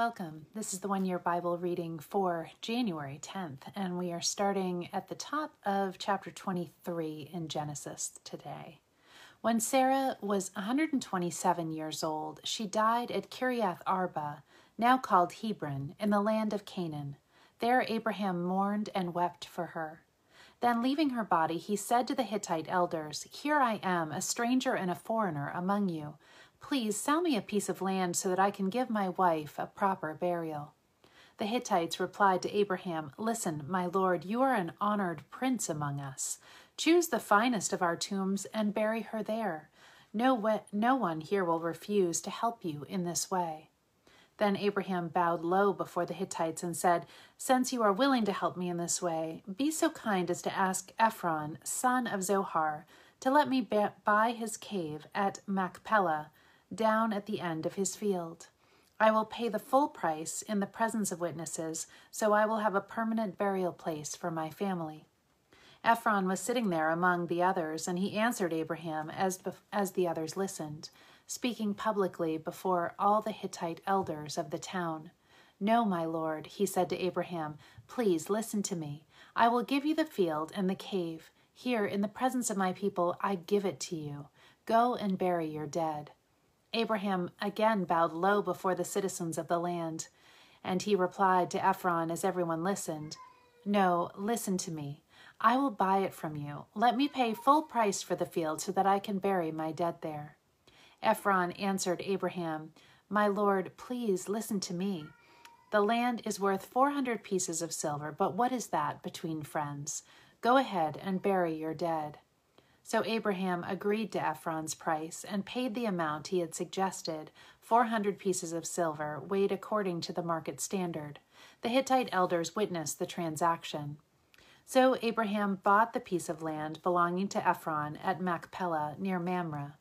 Welcome. This is the one year Bible reading for January 10th, and we are starting at the top of chapter 23 in Genesis today. When Sarah was 127 years old, she died at Kiriath Arba, now called Hebron, in the land of Canaan. There Abraham mourned and wept for her. Then, leaving her body, he said to the Hittite elders, Here I am, a stranger and a foreigner among you. Please sell me a piece of land so that I can give my wife a proper burial. The Hittites replied to Abraham, Listen, my lord, you are an honored prince among us. Choose the finest of our tombs and bury her there. No, no one here will refuse to help you in this way. Then Abraham bowed low before the Hittites and said, Since you are willing to help me in this way, be so kind as to ask Ephron, son of Zohar, to let me buy his cave at Machpelah down at the end of his field. I will pay the full price in the presence of witnesses, so I will have a permanent burial place for my family. Ephron was sitting there among the others, and he answered Abraham as, as the others listened, speaking publicly before all the Hittite elders of the town. No, my lord, he said to Abraham, please listen to me. I will give you the field and the cave. Here, in the presence of my people, I give it to you. Go and bury your dead. Abraham again bowed low before the citizens of the land, and he replied to Ephron as everyone listened, No, listen to me. I will buy it from you. Let me pay full price for the field so that I can bury my dead there. Ephron answered Abraham, My lord, please listen to me. The land is worth four hundred pieces of silver, but what is that between friends? Go ahead and bury your dead. So Abraham agreed to Ephron's price and paid the amount he had suggested 400 pieces of silver, weighed according to the market standard. The Hittite elders witnessed the transaction. So Abraham bought the piece of land belonging to Ephron at Machpelah near Mamre.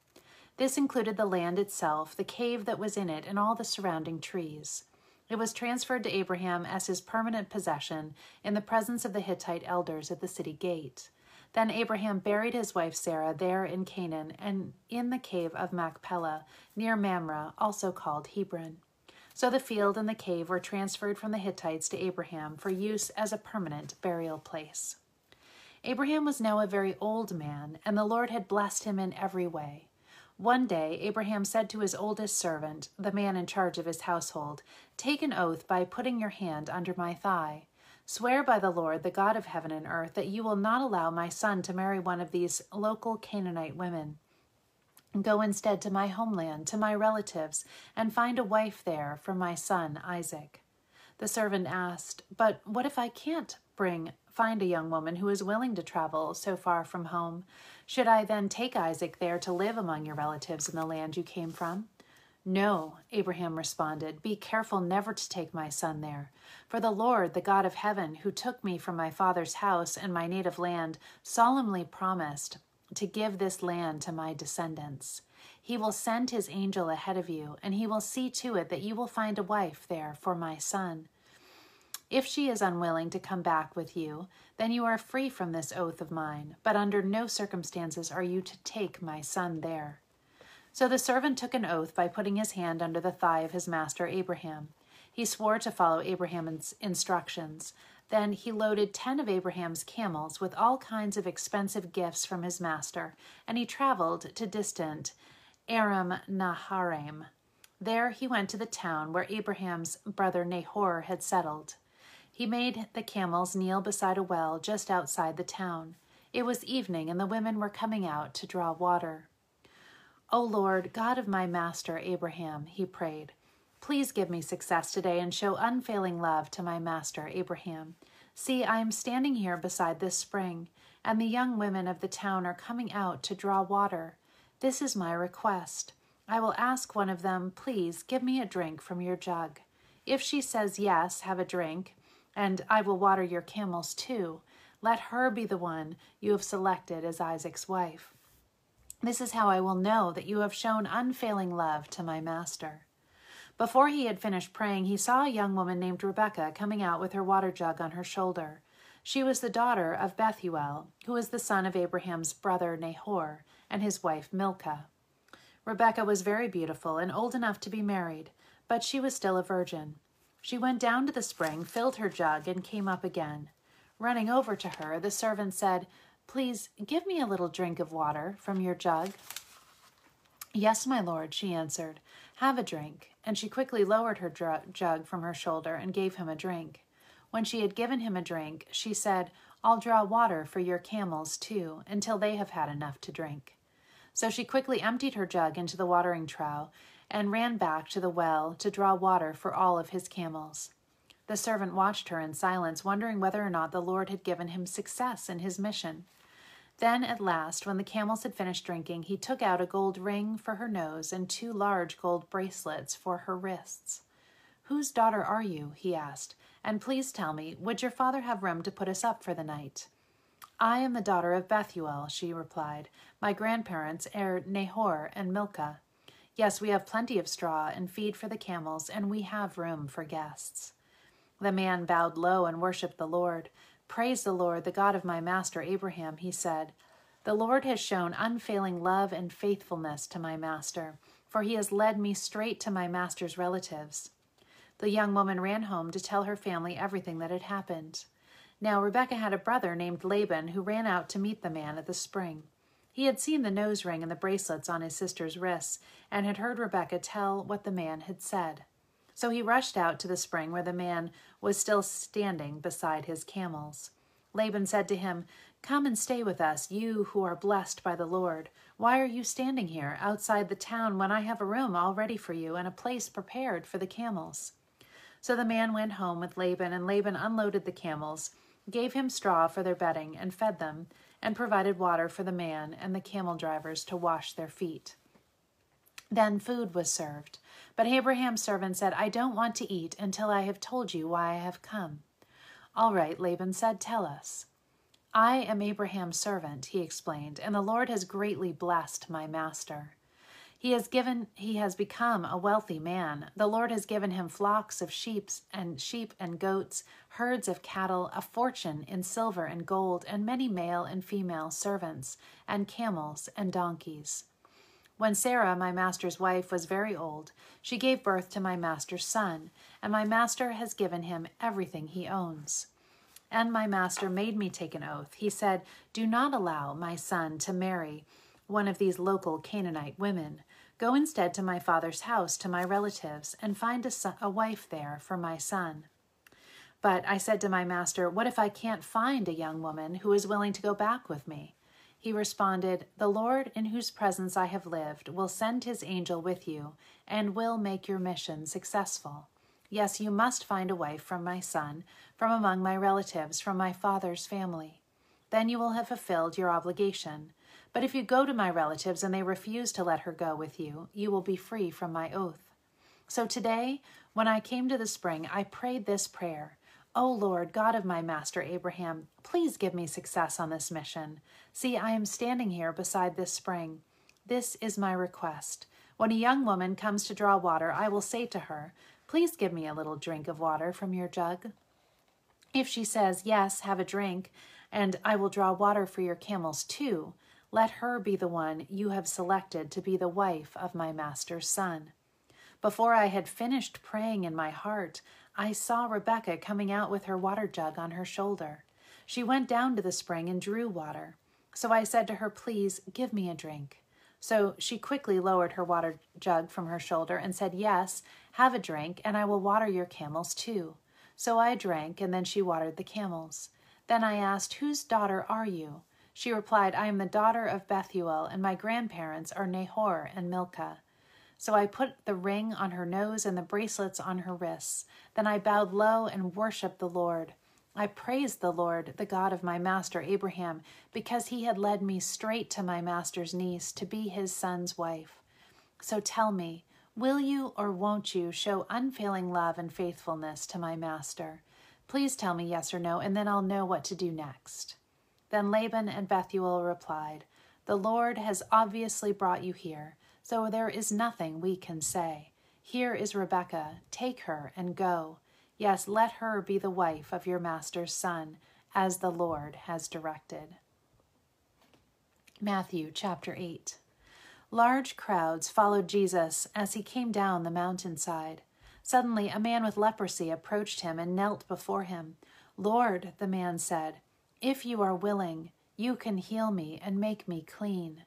This included the land itself, the cave that was in it, and all the surrounding trees. It was transferred to Abraham as his permanent possession in the presence of the Hittite elders at the city gate. Then Abraham buried his wife Sarah there in Canaan and in the cave of Machpelah near Mamre, also called Hebron. So the field and the cave were transferred from the Hittites to Abraham for use as a permanent burial place. Abraham was now a very old man, and the Lord had blessed him in every way. One day Abraham said to his oldest servant, the man in charge of his household, Take an oath by putting your hand under my thigh. Swear by the Lord, the God of heaven and earth, that you will not allow my son to marry one of these local Canaanite women. Go instead to my homeland, to my relatives, and find a wife there for my son Isaac. The servant asked, But what if I can't bring find a young woman who is willing to travel so far from home? Should I then take Isaac there to live among your relatives in the land you came from? No, Abraham responded, be careful never to take my son there. For the Lord, the God of heaven, who took me from my father's house and my native land, solemnly promised to give this land to my descendants. He will send his angel ahead of you, and he will see to it that you will find a wife there for my son. If she is unwilling to come back with you, then you are free from this oath of mine, but under no circumstances are you to take my son there. So the servant took an oath by putting his hand under the thigh of his master Abraham. He swore to follow Abraham's instructions. Then he loaded ten of Abraham's camels with all kinds of expensive gifts from his master, and he traveled to distant Aram Naharaim. There he went to the town where Abraham's brother Nahor had settled. He made the camels kneel beside a well just outside the town. It was evening, and the women were coming out to draw water. O Lord, God of my master Abraham, he prayed, please give me success today and show unfailing love to my master Abraham. See, I am standing here beside this spring, and the young women of the town are coming out to draw water. This is my request. I will ask one of them, Please give me a drink from your jug. If she says yes, have a drink, and I will water your camels too. Let her be the one you have selected as Isaac's wife. This is how I will know that you have shown unfailing love to my master. Before he had finished praying, he saw a young woman named Rebekah coming out with her water jug on her shoulder. She was the daughter of Bethuel, who was the son of Abraham's brother Nahor, and his wife Milcah. Rebekah was very beautiful and old enough to be married, but she was still a virgin. She went down to the spring, filled her jug, and came up again. Running over to her, the servant said, Please give me a little drink of water from your jug. Yes, my lord, she answered. Have a drink. And she quickly lowered her jug from her shoulder and gave him a drink. When she had given him a drink, she said, I'll draw water for your camels too, until they have had enough to drink. So she quickly emptied her jug into the watering trough and ran back to the well to draw water for all of his camels. The servant watched her in silence, wondering whether or not the Lord had given him success in his mission. Then, at last, when the camels had finished drinking, he took out a gold ring for her nose and two large gold bracelets for her wrists. Whose daughter are you? he asked. And please tell me, would your father have room to put us up for the night? I am the daughter of Bethuel, she replied. My grandparents are Nahor and Milcah. Yes, we have plenty of straw and feed for the camels, and we have room for guests. The man bowed low and worshipped the Lord. Praise the Lord, the God of my master Abraham, he said. The Lord has shown unfailing love and faithfulness to my master, for he has led me straight to my master's relatives. The young woman ran home to tell her family everything that had happened. Now Rebekah had a brother named Laban who ran out to meet the man at the spring. He had seen the nose ring and the bracelets on his sister's wrists, and had heard Rebekah tell what the man had said. So he rushed out to the spring where the man was still standing beside his camels. Laban said to him, Come and stay with us, you who are blessed by the Lord. Why are you standing here outside the town when I have a room all ready for you and a place prepared for the camels? So the man went home with Laban, and Laban unloaded the camels, gave him straw for their bedding, and fed them and provided water for the man and the camel drivers to wash their feet. Then food was served. But Abraham's servant said, I don't want to eat until I have told you why I have come. All right, Laban said, Tell us. I am Abraham's servant, he explained, and the Lord has greatly blessed my master. He has given he has become a wealthy man. The Lord has given him flocks of sheep and sheep and goats, herds of cattle, a fortune in silver and gold, and many male and female servants, and camels and donkeys. When Sarah, my master's wife, was very old, she gave birth to my master's son, and my master has given him everything he owns. And my master made me take an oath. He said, Do not allow my son to marry one of these local Canaanite women. Go instead to my father's house, to my relatives, and find a, son, a wife there for my son. But I said to my master, What if I can't find a young woman who is willing to go back with me? He responded, The Lord in whose presence I have lived will send his angel with you and will make your mission successful. Yes, you must find a wife from my son, from among my relatives, from my father's family. Then you will have fulfilled your obligation. But if you go to my relatives and they refuse to let her go with you, you will be free from my oath. So today, when I came to the spring, I prayed this prayer O Lord, God of my master Abraham, please give me success on this mission. See, I am standing here beside this spring. This is my request. When a young woman comes to draw water, I will say to her, Please give me a little drink of water from your jug. If she says, Yes, have a drink, and I will draw water for your camels too, let her be the one you have selected to be the wife of my master's son. Before I had finished praying in my heart, I saw Rebekah coming out with her water jug on her shoulder. She went down to the spring and drew water. So I said to her, Please give me a drink. So she quickly lowered her water jug from her shoulder and said, Yes, have a drink, and I will water your camels too. So I drank, and then she watered the camels. Then I asked, Whose daughter are you? She replied, I am the daughter of Bethuel, and my grandparents are Nahor and Milcah. So I put the ring on her nose and the bracelets on her wrists. Then I bowed low and worshipped the Lord. I praised the Lord, the God of my master Abraham, because he had led me straight to my master's niece to be his son's wife. So tell me, will you or won't you show unfailing love and faithfulness to my master? Please tell me yes or no, and then I'll know what to do next. Then Laban and Bethuel replied, The Lord has obviously brought you here, so there is nothing we can say. Here is Rebekah, take her and go. Yes, let her be the wife of your master's son, as the Lord has directed. Matthew chapter 8. Large crowds followed Jesus as he came down the mountainside. Suddenly, a man with leprosy approached him and knelt before him. Lord, the man said, if you are willing, you can heal me and make me clean.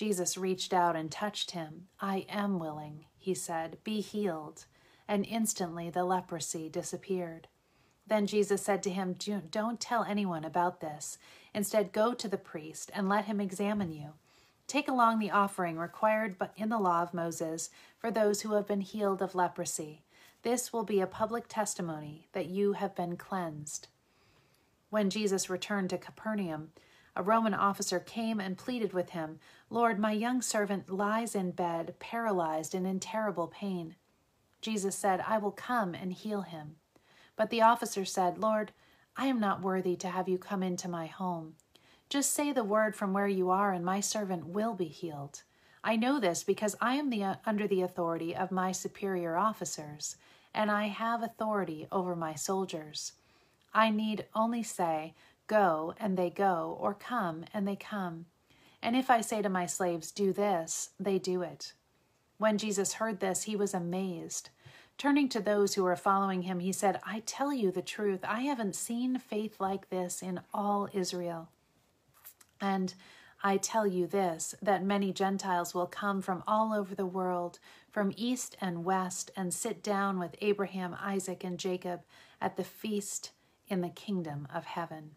Jesus reached out and touched him. I am willing, he said. Be healed. And instantly the leprosy disappeared. Then Jesus said to him, Don't tell anyone about this. Instead, go to the priest and let him examine you. Take along the offering required in the law of Moses for those who have been healed of leprosy. This will be a public testimony that you have been cleansed. When Jesus returned to Capernaum, a Roman officer came and pleaded with him, Lord, my young servant lies in bed, paralyzed and in terrible pain. Jesus said, I will come and heal him. But the officer said, Lord, I am not worthy to have you come into my home. Just say the word from where you are, and my servant will be healed. I know this because I am the, uh, under the authority of my superior officers, and I have authority over my soldiers. I need only say, Go, and they go, or Come, and they come. And if I say to my slaves, Do this, they do it. When Jesus heard this, he was amazed. Turning to those who were following him, he said, I tell you the truth, I haven't seen faith like this in all Israel. And I tell you this that many Gentiles will come from all over the world, from east and west, and sit down with Abraham, Isaac, and Jacob at the feast in the kingdom of heaven.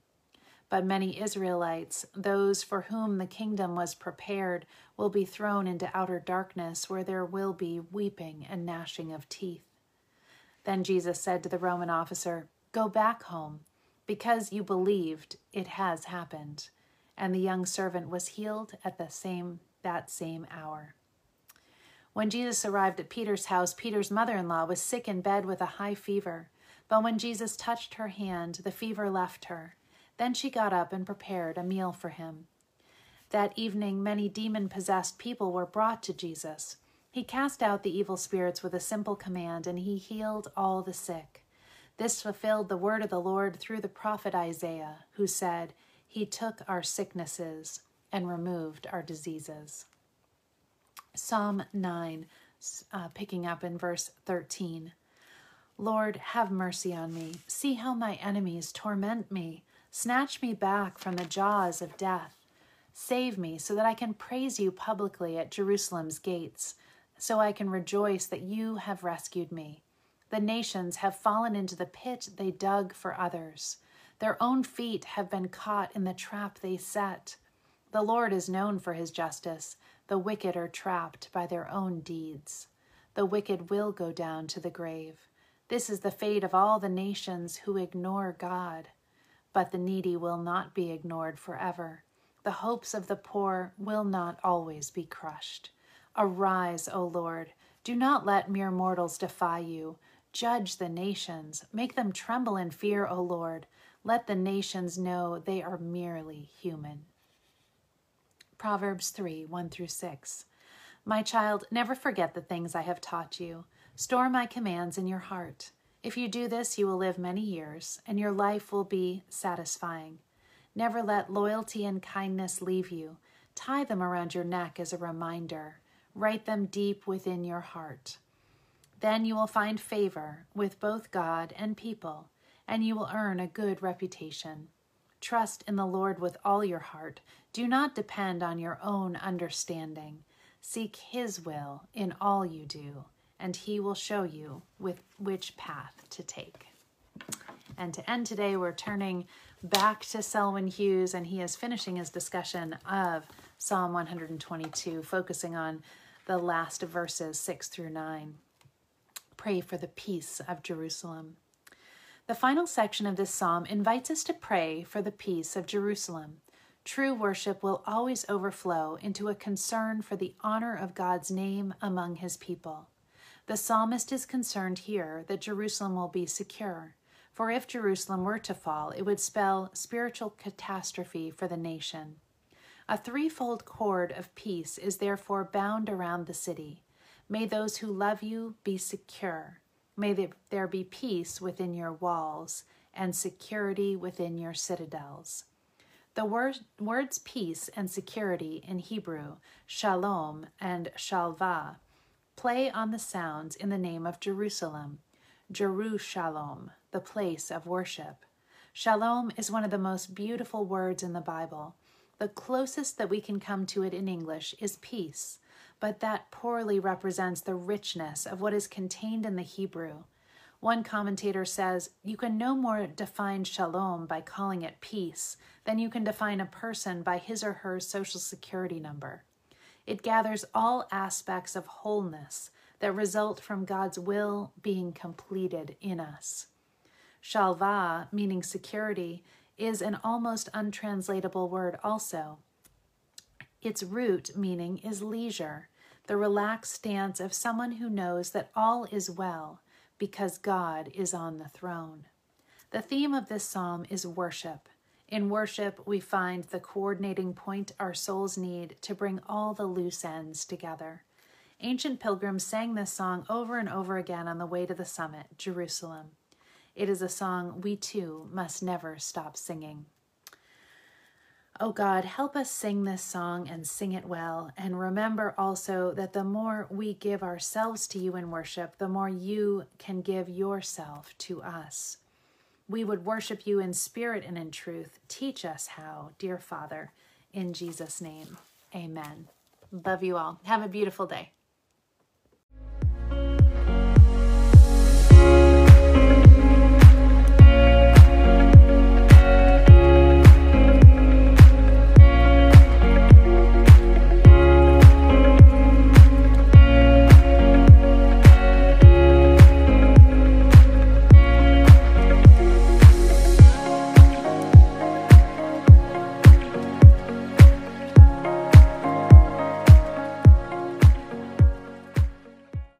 But many Israelites, those for whom the kingdom was prepared, will be thrown into outer darkness where there will be weeping and gnashing of teeth. Then Jesus said to the Roman officer, Go back home, because you believed it has happened. And the young servant was healed at the same that same hour. When Jesus arrived at Peter's house, Peter's mother in law was sick in bed with a high fever. But when Jesus touched her hand, the fever left her. Then she got up and prepared a meal for him. That evening, many demon possessed people were brought to Jesus. He cast out the evil spirits with a simple command, and he healed all the sick. This fulfilled the word of the Lord through the prophet Isaiah, who said, He took our sicknesses and removed our diseases. Psalm 9, uh, picking up in verse 13. Lord, have mercy on me. See how my enemies torment me. Snatch me back from the jaws of death. Save me so that I can praise you publicly at Jerusalem's gates, so I can rejoice that you have rescued me. The nations have fallen into the pit they dug for others. Their own feet have been caught in the trap they set. The Lord is known for his justice. The wicked are trapped by their own deeds. The wicked will go down to the grave. This is the fate of all the nations who ignore God. But the needy will not be ignored forever. The hopes of the poor will not always be crushed. Arise, O Lord. Do not let mere mortals defy you. Judge the nations. Make them tremble in fear, O Lord. Let the nations know they are merely human. Proverbs 3 1 through 6. My child, never forget the things I have taught you. Store my commands in your heart. If you do this, you will live many years, and your life will be satisfying. Never let loyalty and kindness leave you. Tie them around your neck as a reminder. Write them deep within your heart. Then you will find favor with both God and people, and you will earn a good reputation. Trust in the Lord with all your heart. Do not depend on your own understanding. Seek His will in all you do and he will show you with which path to take. And to end today, we're turning back to Selwyn Hughes, and he is finishing his discussion of Psalm 122, focusing on the last verses 6 through 9. Pray for the peace of Jerusalem. The final section of this psalm invites us to pray for the peace of Jerusalem. True worship will always overflow into a concern for the honor of God's name among his people. The psalmist is concerned here that Jerusalem will be secure. For if Jerusalem were to fall, it would spell spiritual catastrophe for the nation. A threefold cord of peace is therefore bound around the city. May those who love you be secure. May there be peace within your walls and security within your citadels. The word, words peace and security in Hebrew, shalom and shalva, play on the sounds in the name of Jerusalem, Jerusalem, the place of worship. Shalom is one of the most beautiful words in the Bible. The closest that we can come to it in English is peace, but that poorly represents the richness of what is contained in the Hebrew. One commentator says, You can no more define shalom by calling it peace than you can define a person by his or her social security number. It gathers all aspects of wholeness that result from God's will being completed in us. Shalva, meaning security, is an almost untranslatable word also. Its root meaning is leisure, the relaxed stance of someone who knows that all is well because God is on the throne. The theme of this psalm is worship. In worship, we find the coordinating point our souls need to bring all the loose ends together. Ancient pilgrims sang this song over and over again on the way to the summit, Jerusalem. It is a song we too must never stop singing. Oh God, help us sing this song and sing it well. And remember also that the more we give ourselves to you in worship, the more you can give yourself to us. We would worship you in spirit and in truth. Teach us how, dear Father, in Jesus' name. Amen. Love you all. Have a beautiful day.